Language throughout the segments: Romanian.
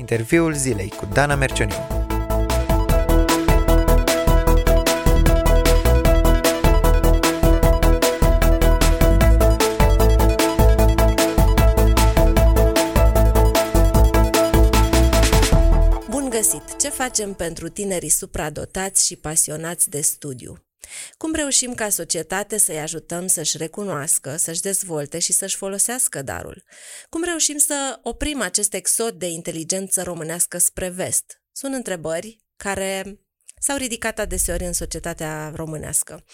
Interviul zilei cu Dana Mercioniu. Bun găsit! Ce facem pentru tinerii supradotați și pasionați de studiu? Cum reușim ca societate să-i ajutăm să-și recunoască, să-și dezvolte și să-și folosească darul? Cum reușim să oprim acest exod de inteligență românească spre vest? Sunt întrebări care s-au ridicat adeseori în societatea românească.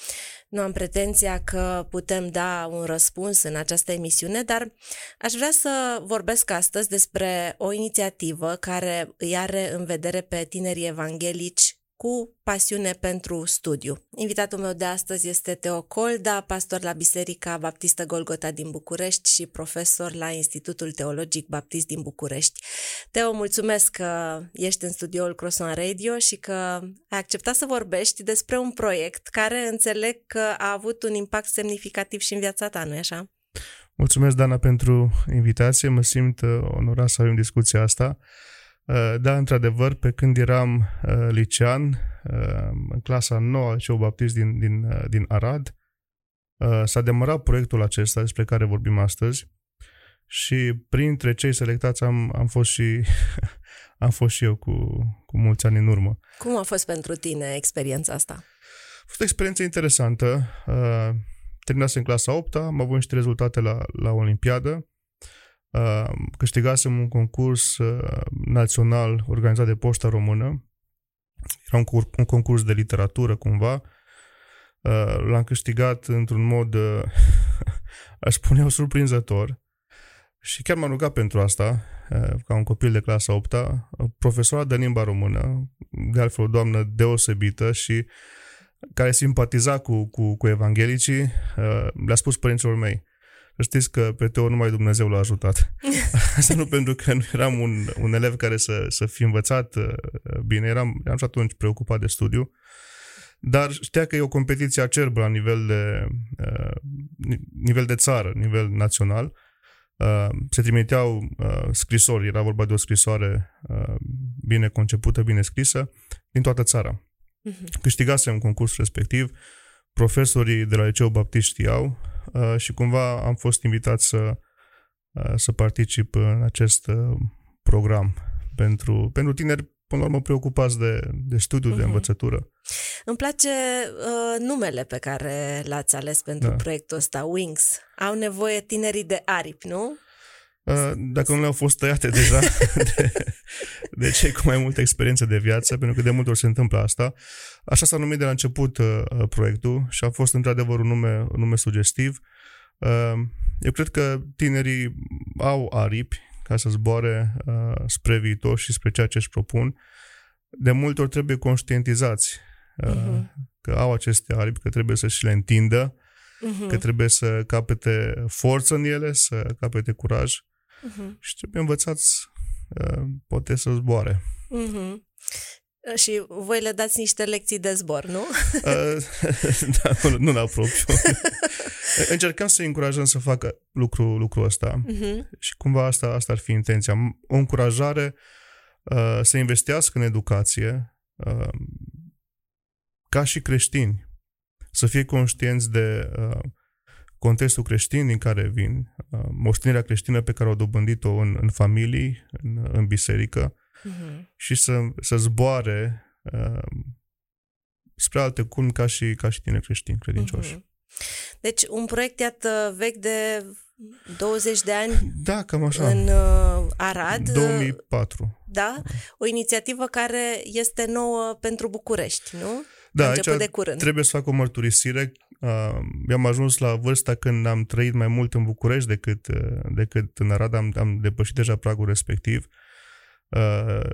Nu am pretenția că putem da un răspuns în această emisiune, dar aș vrea să vorbesc astăzi despre o inițiativă care îi are în vedere pe tinerii evanghelici cu pasiune pentru studiu. Invitatul meu de astăzi este Teo Colda, pastor la Biserica Baptistă Golgota din București și profesor la Institutul Teologic Baptist din București. Teo, mulțumesc că ești în studioul Crosson Radio și că ai acceptat să vorbești despre un proiect care înțeleg că a avut un impact semnificativ și în viața ta, nu-i așa? Mulțumesc, Dana, pentru invitație. Mă simt uh, onorat să avem discuția asta. Uh, da, într-adevăr, pe când eram uh, licean, uh, în clasa 9 liceu baptist din, din, din Arad, s-a demarat proiectul acesta despre care vorbim astăzi și printre cei selectați am, am fost și am fost și eu cu, cu mulți ani în urmă. Cum a fost pentru tine experiența asta? A fost o experiență interesantă. Terminasem în clasa 8 am avut niște rezultate la, la Olimpiadă câștigasem un concurs uh, național organizat de Poșta Română. Era un, un concurs de literatură cumva. Uh, l-am câștigat într-un mod, uh, aș spune eu, surprinzător. Și chiar m-am rugat pentru asta, ca un copil de clasa 8 profesora de limba română, de altfel o doamnă deosebită și care simpatiza cu, cu, cu evanghelicii, le-a spus părinților mei, știți că pe Teo numai Dumnezeu l-a ajutat. Asta nu pentru că nu eram un, un elev care să, să fi învățat uh, bine, eram, eram și atunci preocupat de studiu, dar știa că e o competiție acerbă la nivel de, uh, nivel de țară, nivel național. Uh, se trimiteau uh, scrisori, era vorba de o scrisoare uh, bine concepută, bine scrisă, din toată țara. Uh-huh. Câștigasem concursul respectiv, profesorii de la liceu baptist știau, Uh, și cumva am fost invitat să, uh, să particip în acest uh, program pentru, pentru tineri până la urmă preocupați de, de studiu, uh-huh. de mhm. învățătură. Îmi place uh, numele pe care l-ați ales pentru da. proiectul ăsta, Wings. Au nevoie tinerii de aripi, nu? Uh, dacă nu le-au fost tăiate deja de, de cei cu mai multă experiență de viață, pentru că de multe ori se întâmplă asta. Așa s-a numit de la început uh, proiectul și a fost într-adevăr un nume, un nume sugestiv. Uh, eu cred că tinerii au aripi ca să zboare uh, spre viitor și spre ceea ce își propun. De multe ori trebuie conștientizați uh, uh-huh. că au aceste aripi, că trebuie să și le întindă, uh-huh. că trebuie să capete forță în ele, să capete curaj uh-huh. și trebuie învățați uh, poate să zboare. Uh-huh. Și voi le dați niște lecții de zbor, nu? Uh, da, nu, nu la propriu. Încercăm să încurajăm să facă lucru, lucrul ăsta uh-huh. și cumva asta, asta ar fi intenția. O încurajare uh, să investească în educație uh, ca și creștini, să fie conștienți de uh, contextul creștin din care vin, uh, moștenirea creștină pe care au dobândit-o în, în familii, în, în biserică uh-huh. și să, să zboare uh, spre alte culmi ca și, ca și tine creștini credincioși. Uh-huh. Deci un proiect, iată, vechi de 20 de ani da, cam așa. în uh, Arad. 2004. Da? O inițiativă care este nouă pentru București, nu? Da, aici de curând. trebuie să fac o mărturisire. Uh, am ajuns la vârsta când am trăit mai mult în București decât, uh, decât în Arad. Am, am depășit deja pragul respectiv. Uh,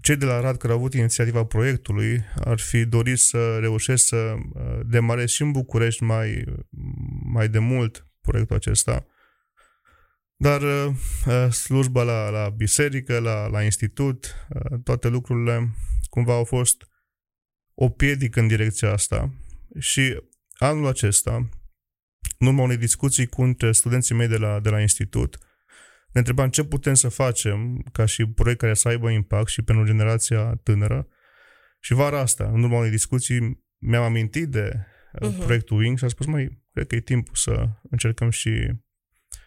cei de la Arad care au avut inițiativa proiectului ar fi dorit să reușesc să uh, demarez și în București mai, mai de mult proiectul acesta. Dar uh, slujba la, la biserică, la, la institut, toate lucrurile cumva au fost o piedică în direcția asta și anul acesta, în urma unei discuții cu între studenții mei de la, de la institut, ne întrebam ce putem să facem ca și proiect care să aibă impact și pentru generația tânără. Și vara asta, în urma unei discuții, mi-am amintit de uh-huh. proiectul Wing și am spus, mai cred că e timpul să încercăm și,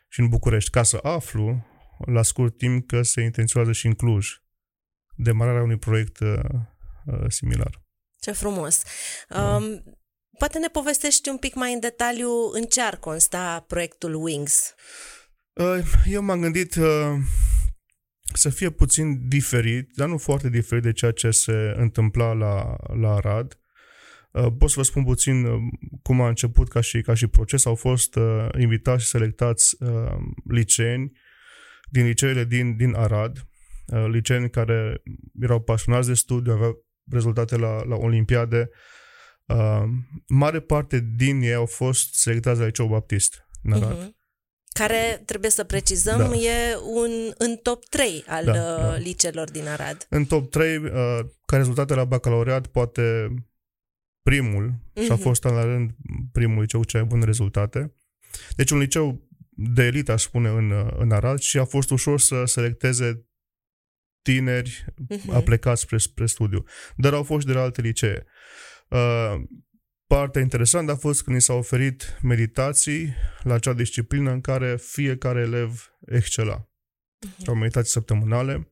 și în București, ca să aflu la scurt timp că se intenționează și în Cluj demararea unui proiect uh, uh, similar. Ce frumos! Da. Um, poate ne povestești un pic mai în detaliu în ce ar consta proiectul Wings? Uh, eu m-am gândit uh, să fie puțin diferit, dar nu foarte diferit de ceea ce se întâmpla la, la Arad. Uh, pot să vă spun puțin uh, cum a început ca și, ca și proces. Au fost uh, invitați și selectați uh, liceeni din liceele din, din Arad, uh, liceeni care erau pasionați de studiu, aveau rezultate la, la Olimpiade. Uh, mare parte din ei au fost selectați la Liceu Baptist în Arad. Uh-huh. Care, trebuie să precizăm, da. e un, în top 3 al da, da. liceelor din Arad. În top 3, uh, ca rezultate la bacalaureat, poate primul, uh-huh. și a mhm. fost în la rând primul liceu cu cele bune rezultate. Deci un liceu de elită, aș spune, în, în Arad și a fost ușor să selecteze tineri uh-huh. aplecați spre, spre studiu. Dar au fost și de la alte licee. Uh, partea interesantă a fost când ni s-au oferit meditații la acea disciplină în care fiecare elev excela. Uh-huh. Au meditații săptămânale,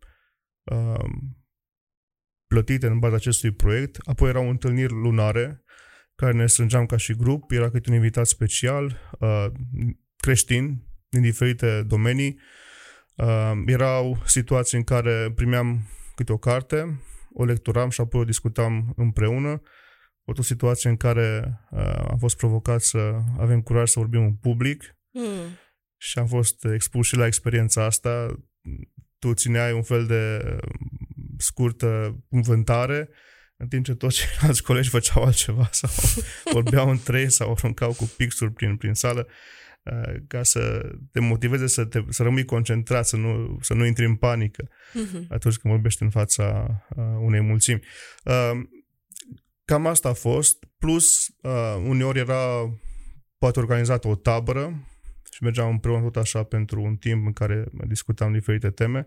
uh, plătite în baza acestui proiect. Apoi erau întâlniri lunare care ne strângeam ca și grup. Era câte un invitat special, uh, creștin, din diferite domenii. Uh, erau situații în care primeam câte o carte, o lecturam și apoi o discutam împreună. O situație în care uh, am fost provocat să avem curaj să vorbim în public mm. și am fost expus și la experiența asta. Tu țineai un fel de scurtă cuvântare, în timp ce toți ceilalți colegi făceau altceva sau vorbeau între ei sau aruncau cu pixuri prin, prin sală uh, ca să te motiveze să, te, să rămâi concentrat, să nu, să nu intri în panică uh-huh. atunci când vorbești în fața uh, unei mulțimi. Uh, cam asta a fost, plus uneori era poate organizată o tabără și mergeam împreună tot așa pentru un timp în care discutam diferite teme.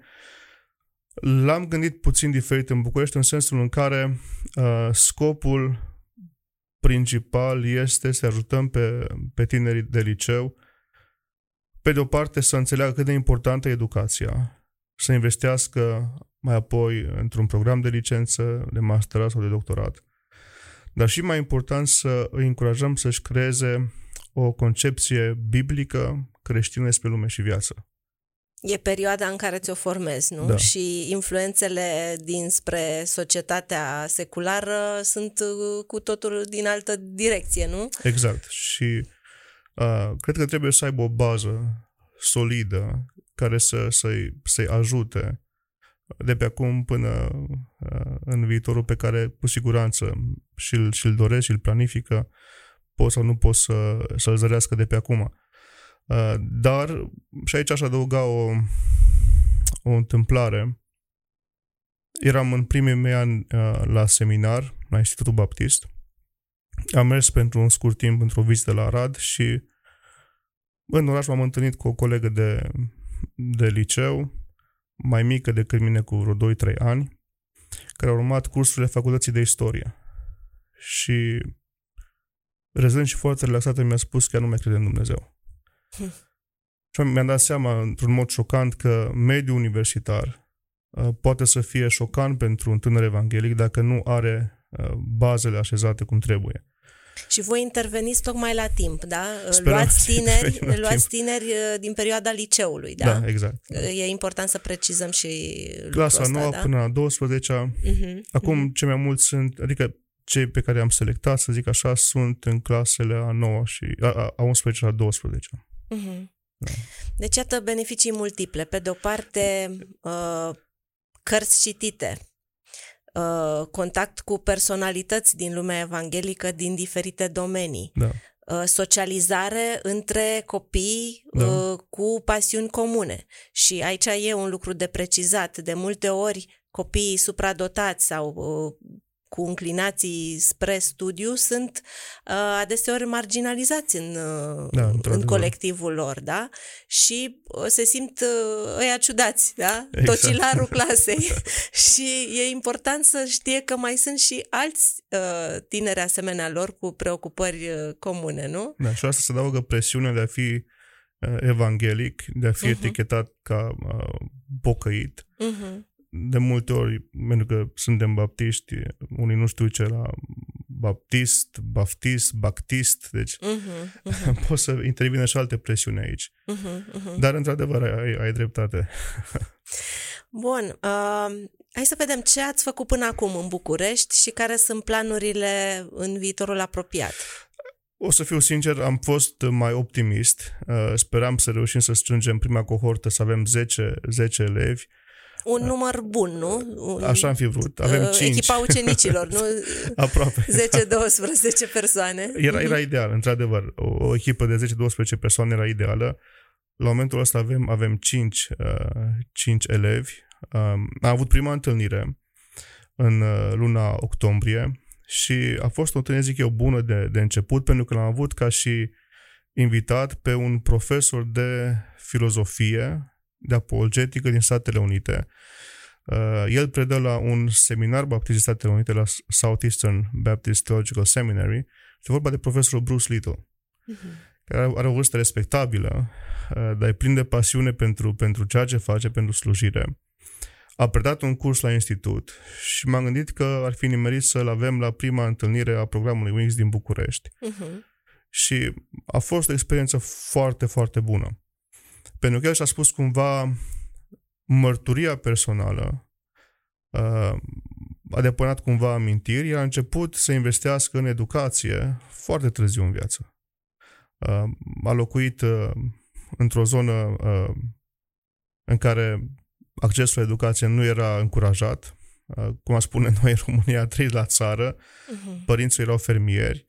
L-am gândit puțin diferit în București în sensul în care uh, scopul principal este să ajutăm pe, pe tinerii de liceu pe de o parte să înțeleagă cât de importantă e educația, să investească mai apoi într-un program de licență, de masterat sau de doctorat. Dar și mai important să îi încurajăm să-și creeze o concepție biblică creștină despre lume și viață. E perioada în care ți-o formezi, nu? Da. Și influențele dinspre societatea seculară sunt uh, cu totul din altă direcție, nu? Exact. Și uh, cred că trebuie să aibă o bază solidă care să, să-i, să-i ajute de pe acum până uh, în viitorul pe care cu siguranță și-l, și-l doresc și-l planifică, poți sau nu poți să, să-l zărească de pe acum. Uh, dar, și aici aș adăuga o, o întâmplare. Eram în primii mei ani uh, la seminar, la Institutul Baptist. Am mers pentru un scurt timp într-o vizită la Arad și în oraș m-am întâlnit cu o colegă de, de liceu, mai mică decât mine cu vreo 2-3 ani, care a urmat cursurile facultății de istorie. Și rezând și foarte relaxată mi-a spus că ea nu mai crede în Dumnezeu. Și mi-am dat seama, într-un mod șocant, că mediul universitar uh, poate să fie șocant pentru un tânăr evanghelic dacă nu are uh, bazele așezate cum trebuie. Și voi interveniți tocmai la timp, da? Sperăm luați tineri, luați tineri uh, din perioada liceului, da? Da, exact. E important să precizăm și Clasa ăsta, 9 da? până la 12 uh-huh, mhm, Acum, uh-huh. ce mai mulți sunt, adică cei pe care am selectat, să zic așa, sunt în clasele a 9 și a, a 11 la 12. Uh-huh. Da. Deci, iată beneficii multiple. Pe de o parte, uh, cărți citite, uh, contact cu personalități din lumea evanghelică din diferite domenii, da. uh, socializare între copii da. uh, cu pasiuni comune. Și aici e un lucru de precizat. De multe ori, copiii supradotați sau uh, cu înclinații spre studiu sunt uh, adeseori marginalizați în, uh, Da, în într-adevăr. colectivul lor, da? Și uh, se simt uh, ăia ciudați, da? Exact. Tocilarul clasei. și e important să știe că mai sunt și alți uh, tineri asemenea lor cu preocupări uh, comune, nu? Da, și asta se adaugă presiunea de a fi uh, evanghelic, de a fi Mhm. etichetat ca uh, pocăit. Uh-huh. De multe ori, pentru că suntem baptiști, unii nu știu ce la baptist, baftist, baptist, deci Uh-huh. Uh-huh. pot să intervină și alte presiuni aici. Uh-huh. Uh-huh. Dar, într-adevăr, ai, ai dreptate. Bun, uh, hai să vedem ce ați făcut până acum în București și care sunt planurile în viitorul apropiat. O să fiu sincer, am fost mai optimist. Uh, Speram să reușim să strângem prima cohortă, să avem 10, 10 elevi. Un număr bun, nu? Un, Așa am fi vrut. Avem uh, 5. Echipa ucenicilor, nu? Aproape. 10-12 persoane. Era, era ideal, într-adevăr. O, o echipă de 10-12 persoane era ideală. La momentul ăsta avem, avem 5, uh, 5 elevi. Um, am avut prima întâlnire în uh, luna octombrie și a fost o întâlnire, zic eu, bună de, de început, pentru că l-am avut ca și invitat pe un profesor de filozofie, de apologetică din Statele Unite. Uh, el predă la un seminar baptist din Statele Unite, la Southeastern Baptist Theological Seminary. Este vorba de profesorul Bruce Little, care are- are o vârstă respectabilă, uh, dar e plin de pasiune pentru, pentru ceea ce face, pentru slujire. A predat un curs la institut și m-am gândit că ar fi nimerit să-l avem la prima întâlnire a programului Wings din București. Uh-huh. Și a fost o experiență foarte, foarte bună. Pentru că el și-a spus cumva mărturia personală, uh, a depunat cumva amintiri, el a început să investească în educație foarte târziu în viață. Uh, A locuit uh, într-o zonă uh, în care accesul la educație nu era încurajat. Uh, Cum a spune noi în România, trei la țară, Uh-huh. părinții erau fermieri,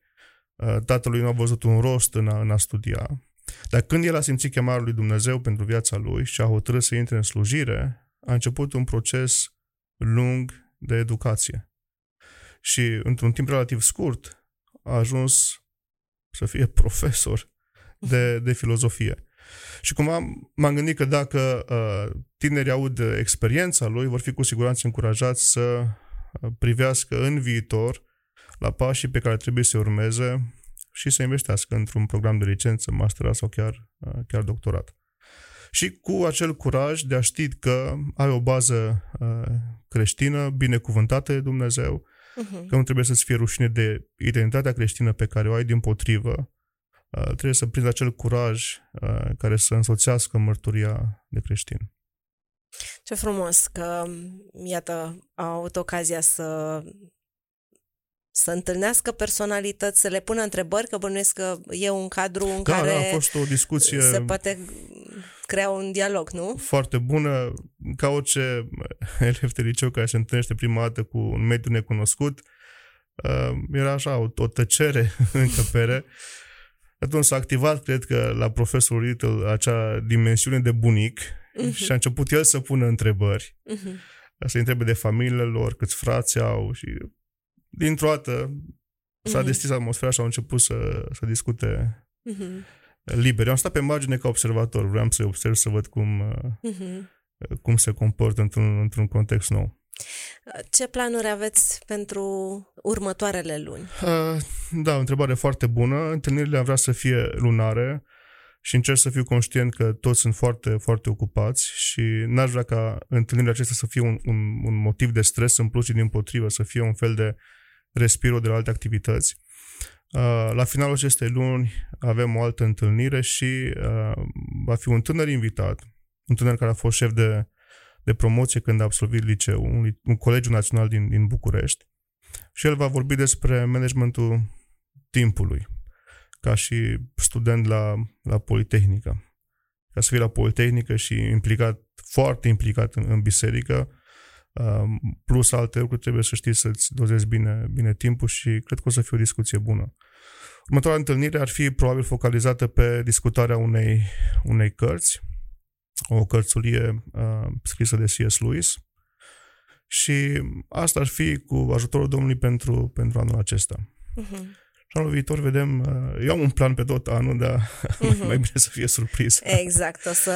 uh, tatălui nu a văzut un rost în a, în a studia. Dar când el a simțit chemarea lui Dumnezeu pentru viața lui și a hotărât să intre în slujire, a început un proces lung de educație. Și într-un timp relativ scurt a ajuns să fie profesor de, de filozofie. Și cumva m-am gândit că dacă uh, tinerii aud experiența lui, vor fi cu siguranță încurajați să uh, privească în viitor la pașii pe care trebuie să urmeze și să investească într-un program de licență, masterat sau chiar, uh, chiar doctorat. Și cu acel curaj de a ști că ai o bază uh, creștină, binecuvântată de Dumnezeu, Uh-huh. că nu trebuie să-ți fie rușine de identitatea creștină pe care o ai din potrivă, uh, trebuie să prinzi acel curaj uh, care să însoțească mărturia de creștin. Ce frumos că, iată, au avut ocazia să să întâlnească personalități, să le pună întrebări, că bănuiesc că e un cadru în Da, care da, a fost o discuție se poate crea un dialog, nu? foarte bună, ca orice elev de liceu care se întâlnește prima dată cu un mediu necunoscut, uh, era așa, o, o tăcere în încăpere. Atunci s-a activat, cred că, la profesorul Little acea dimensiune de bunic Mhm. și a început el să pună întrebări. Uh-huh. Să întrebe de familiile lor, câți frați au și dintr-o dată s-a Mhm. deschis atmosfera și au început să, să discute Uh-huh. liber. Eu am stat pe margine ca observator, vreau să observ să văd cum, uh, Uh-huh. cum se comportă într-un, într-un context nou. Ce planuri aveți pentru următoarele luni? Uh, Da, o întrebare foarte bună. Întâlnirile am vrea să fie lunare și încerc să fiu conștient că toți sunt foarte, foarte ocupați și n-aș vrea ca întâlnirile acestea să fie un, un, un motiv de stres în plus și din potrivă, să fie un fel de respiro de la alte activități. Uh, La finalul acestei luni avem o altă întâlnire și uh, va fi un tânăr invitat, un tânăr care a fost șef de, de promoție când a absolvit liceu, un, li- un colegiu național din, din București și el va vorbi despre managementul timpului, ca și student la, la Politehnică. Ca să fii la Politehnică și implicat, foarte implicat în, în biserică, um, plus alte lucruri, trebuie să știi să-ți dozezi bine, bine timpul și cred că o să fie o discuție bună. Următoarea întâlnire ar fi probabil focalizată pe discutarea unei, unei cărți, o cărțulie uh, scrisă de C.S. Lewis, Și asta ar fi cu ajutorul Domnului pentru, pentru anul acesta. Uh-huh. Și anul viitor vedem, uh, eu am un plan pe tot anul, dar uh-huh. mai bine să fie surpriză. Exact, o să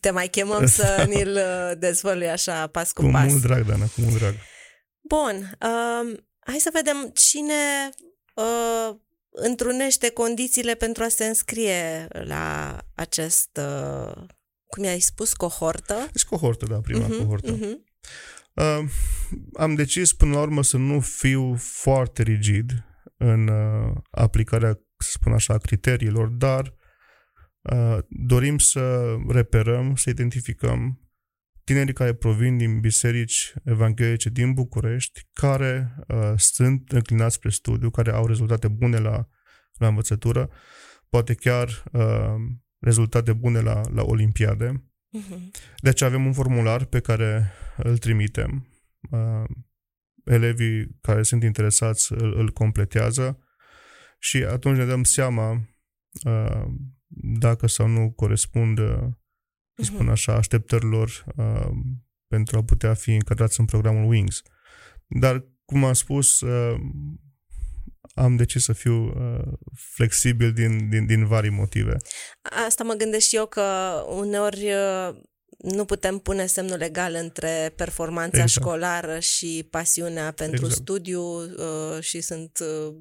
te mai chemăm să ni-l uh, dezvălui așa pas cu, cu pas. Cu mult drag, Dana, cu mult drag. Bun, uh, hai să vedem cine uh, întrunește condițiile pentru a se înscrie la acest, uh, cum i-ai spus, cohortă? Deci cohortă, da, prima uh-huh, cohortă. Uh-huh. Uh, am decis până la urmă să nu fiu foarte rigid în uh, aplicarea, să spun așa, a criteriilor, dar uh, dorim să reperăm, să identificăm tinerii care provin din biserici evanghelice din București, care uh, sunt înclinați spre studiu, care au rezultate bune la, la învățătură, poate chiar uh, rezultate bune la, la Olimpiade. Uh-huh. Deci avem un formular pe care îl trimitem. Uh, elevii care sunt interesați îl, îl completează și atunci ne dăm seama uh, dacă sau nu corespunde să spun așa, așteptărilor uh, pentru a putea fi încadrați în programul Wings. Dar, cum am spus, uh, am decis să fiu uh, flexibil din, din, din vari motive. Asta mă gândesc și eu că uneori uh, nu putem pune semnul legal între performanța exact. școlară și pasiunea pentru exact. studiu uh, și sunt uh,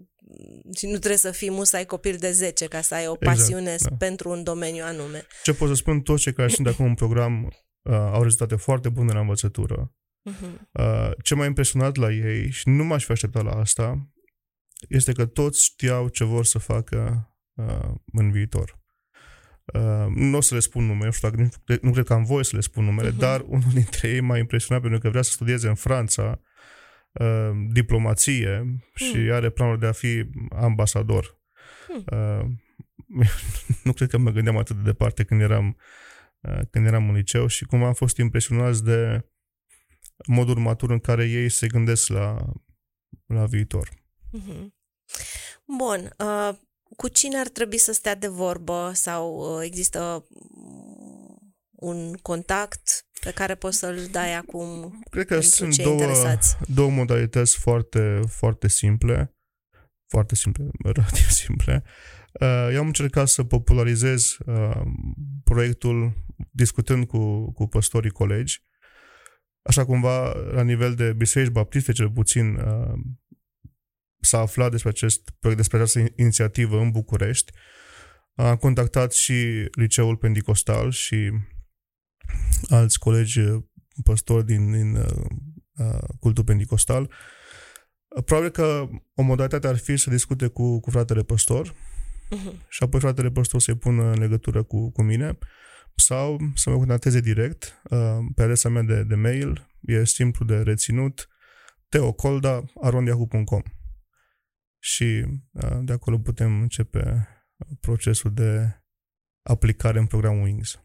și nu trebuie să fii musai copil de 10 ca să ai o exact, pasiune exact, da. pentru un domeniu anume. Ce pot să spun, toți cei care sunt acum în program uh, au rezultate foarte bune la învățătură. Uh-huh. Uh, ce m-a impresionat la ei, și nu m-aș fi așteptat la asta, este că toți știau ce vor să facă uh, în viitor. Uh, nu o să le spun nume, nu știu dacă nu, nu cred că am voie să le spun numele, uh-huh. dar unul dintre ei m-a impresionat pentru că vrea să studieze în Franța uh, diplomație uh și hmm. are planul de a fi ambasador. Uh. Uh, nu cred că mă gândeam atât de departe când eram, uh, când eram în liceu și cum am fost impresionați de modul matur în care ei se gândesc la, la viitor. Uh-huh. Bun. Uh, cu cine ar trebui să stea de vorbă sau uh, există un contact pe care poți să-l dai acum Cred că sunt două, interesați. două modalități foarte, foarte simple, foarte simple, relativ simple. Uh, eu am încercat să popularizez uh, proiectul discutând cu, cu păstorii colegi, așa cumva la nivel de biserici baptiste cel puțin uh, s-a aflat despre acest proiect, despre această inițiativă în București. Am contactat și Liceul Pentecostal și alți colegi uh, păstori din, din uh, uh, cultul pentecostal. Probabil că o modalitate ar fi să discute cu, cu fratele păstor uh-huh. și apoi fratele păstor să-i pună în legătură cu, cu mine sau să mă contacteze direct uh, pe adresa mea de, de mail. E simplu de reținut teocolda.arondiahu.com și uh, de acolo putem începe procesul de aplicare în programul Wings.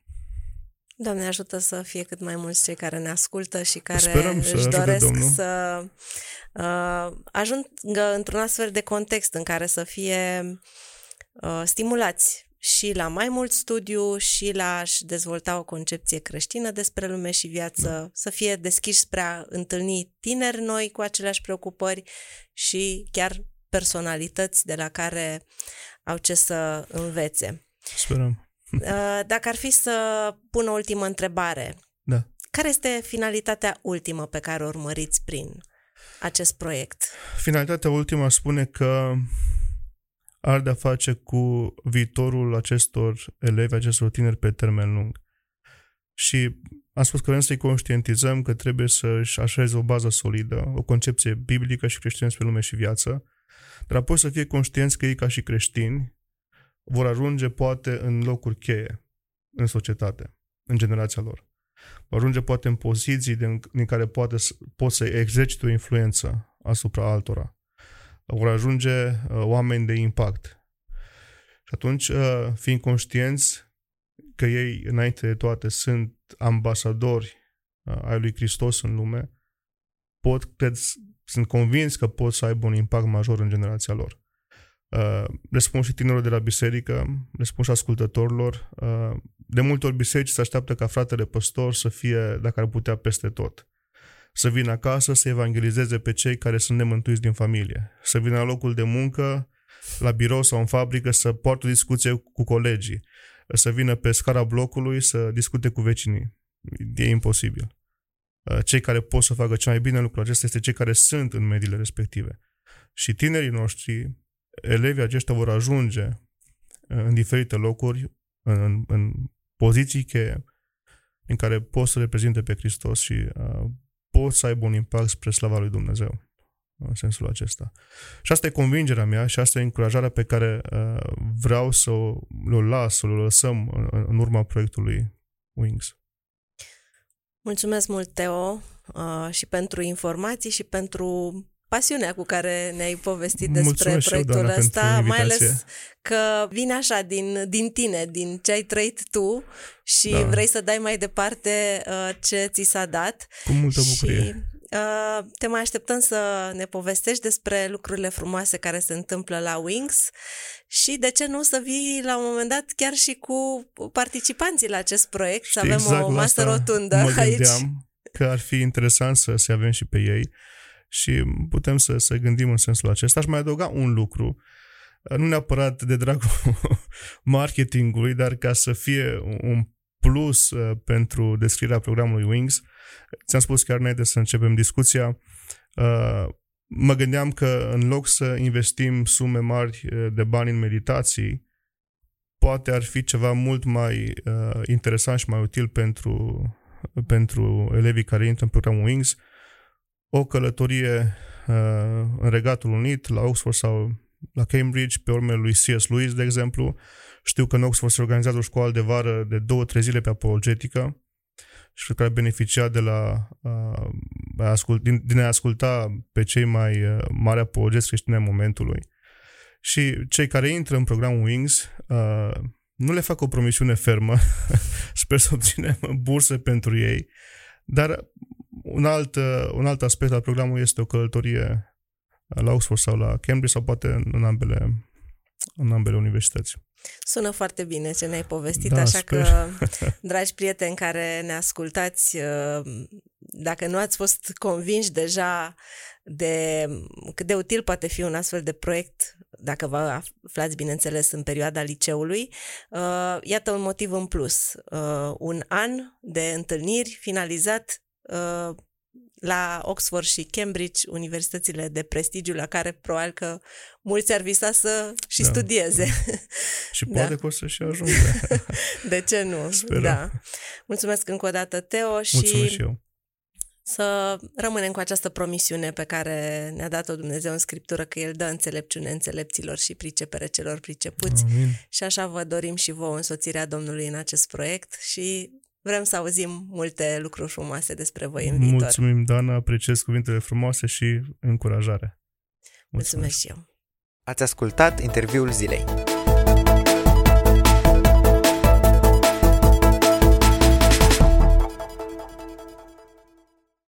Doamne ajută să fie cât mai mulți cei care ne ascultă și care Sperăm își să doresc Domnul. să uh, ajungă într-un astfel de context în care să fie uh, stimulați și la mai mult studiu și la a-și dezvolta o concepție creștină despre lume și viață, da. să fie deschiși spre a întâlni tineri noi cu aceleași preocupări și chiar personalități de la care au ce să învețe. Sperăm. Uh, dacă ar fi să pun o ultimă întrebare, da. care este finalitatea ultimă pe care o urmăriți prin acest proiect? Finalitatea ultimă spune că are de-a face cu viitorul acestor elevi, acestor tineri pe termen lung. Și am spus că vrem să-i conștientizăm că trebuie să-și așeze o bază solidă, o concepție biblică și creștină spre lume și viață, dar apoi să fie conștienți că ei ca și creștini vor ajunge poate în locuri cheie în societate, în generația lor. Vor ajunge poate în poziții din, din care poate, pot să exercite o influență asupra altora. Vor ajunge uh, oameni de impact. Și atunci, uh, fiind conștienți că ei, înainte de toate, sunt ambasadori uh, ai lui Hristos în lume, pot, cred, sunt convins că pot să aibă un impact major în generația lor. Uh, le spun și tinerilor de la biserică, le spun și ascultătorilor. Uh, de multe ori biserici se așteaptă ca fratele păstor să fie, dacă ar putea, peste tot. să vină acasă să evangelizeze pe cei care sunt nemântuiți din familie, să vină la locul de muncă, la birou sau în fabrică, să poartă o discuție cu colegii, să vină pe scara blocului să discute cu vecinii. E imposibil. Cei care pot să facă cel mai bine lucrul acesta este cei care sunt în mediile respective. Și tinerii noștri, elevii aceștia vor ajunge în diferite locuri, în, în poziții cheie, în care pot să reprezinte pe Hristos și uh, pot să aibă un impact spre slava lui Dumnezeu în sensul acesta. Și asta e convingerea mea și asta e încurajarea pe care uh, vreau să o, o las, să o lăsăm în, în urma proiectului Wings. Mulțumesc mult, Teo, uh, și pentru informații și pentru pasiunea cu care ne-ai povestit despre Mulțumesc proiectul eu, Dana, ăsta, mai ales că vine așa din, din tine, din ce ai trăit tu și da. vrei să dai mai departe uh, ce ți s-a dat. Cu multă bucurie. Și, uh, te mai așteptăm să ne povestești despre lucrurile frumoase care se întâmplă la Wings și de ce nu să vii la un moment dat chiar și cu participanții la acest proiect, Știi, să avem exact o masă rotundă mă aici. că ar fi interesant să se avem și pe ei și putem să, să gândim în sensul acesta. Aș mai adăuga un lucru, nu neapărat de dragul marketingului, dar ca să fie un plus uh, pentru descrierea programului Wings. Ți-am spus chiar înainte să începem discuția, uh, mă gândeam că în loc să investim sume mari uh, de bani în meditații, poate ar fi ceva mult mai interesant și mai util pentru, pentru elevii care intră în programul Wings, o călătorie uh, în Regatul Unit, la Oxford sau la Cambridge, pe urmele lui C.S. Lewis, de exemplu. Știu că în Oxford se organizează o școală de vară de două-trei zile pe apologetică și cred că ar beneficia de la uh, ascult, din, din a asculta pe cei mai uh, mari apologeți creștini ai momentului. Și cei care intră în programul Wings uh, nu le fac o promisiune fermă, sper să obținem burse pentru ei, dar un alt, uh, un alt aspect al programului este o călătorie la Oxford sau la Cambridge sau poate în, în ambele, în ambele universități. Sună foarte bine ce ne-ai povestit, da, așa sper. că, dragi prieteni care ne ascultați, uh, dacă nu ați fost convinși deja de cât de util poate fi un astfel de proiect, dacă vă aflați, bineînțeles, în perioada liceului, uh, iată un motiv în plus. Un an de întâlniri finalizat Uh, la Oxford și Cambridge, universitățile de prestigiu la care probabil că mulți ar visa să și da. studieze. Și da. poate da. că o să și ajungă. De ce nu? Sperăm. Da. Mulțumesc încă o dată, Teo, și, Mulțumesc și eu. să rămânem cu această promisiune pe care ne-a dat-o Dumnezeu în Scriptură, că El dă înțelepciune înțelepților și pricepere celor pricepuți. Amin. Și așa vă dorim și vouă însoțirea Domnului în acest proiect și Vrem să auzim multe lucruri frumoase despre voi în viitor. Mulțumim, Dana, apreciez cuvintele frumoase și încurajare. Mulțumesc, Mulțumesc și eu. Ați ascultat interviul zilei.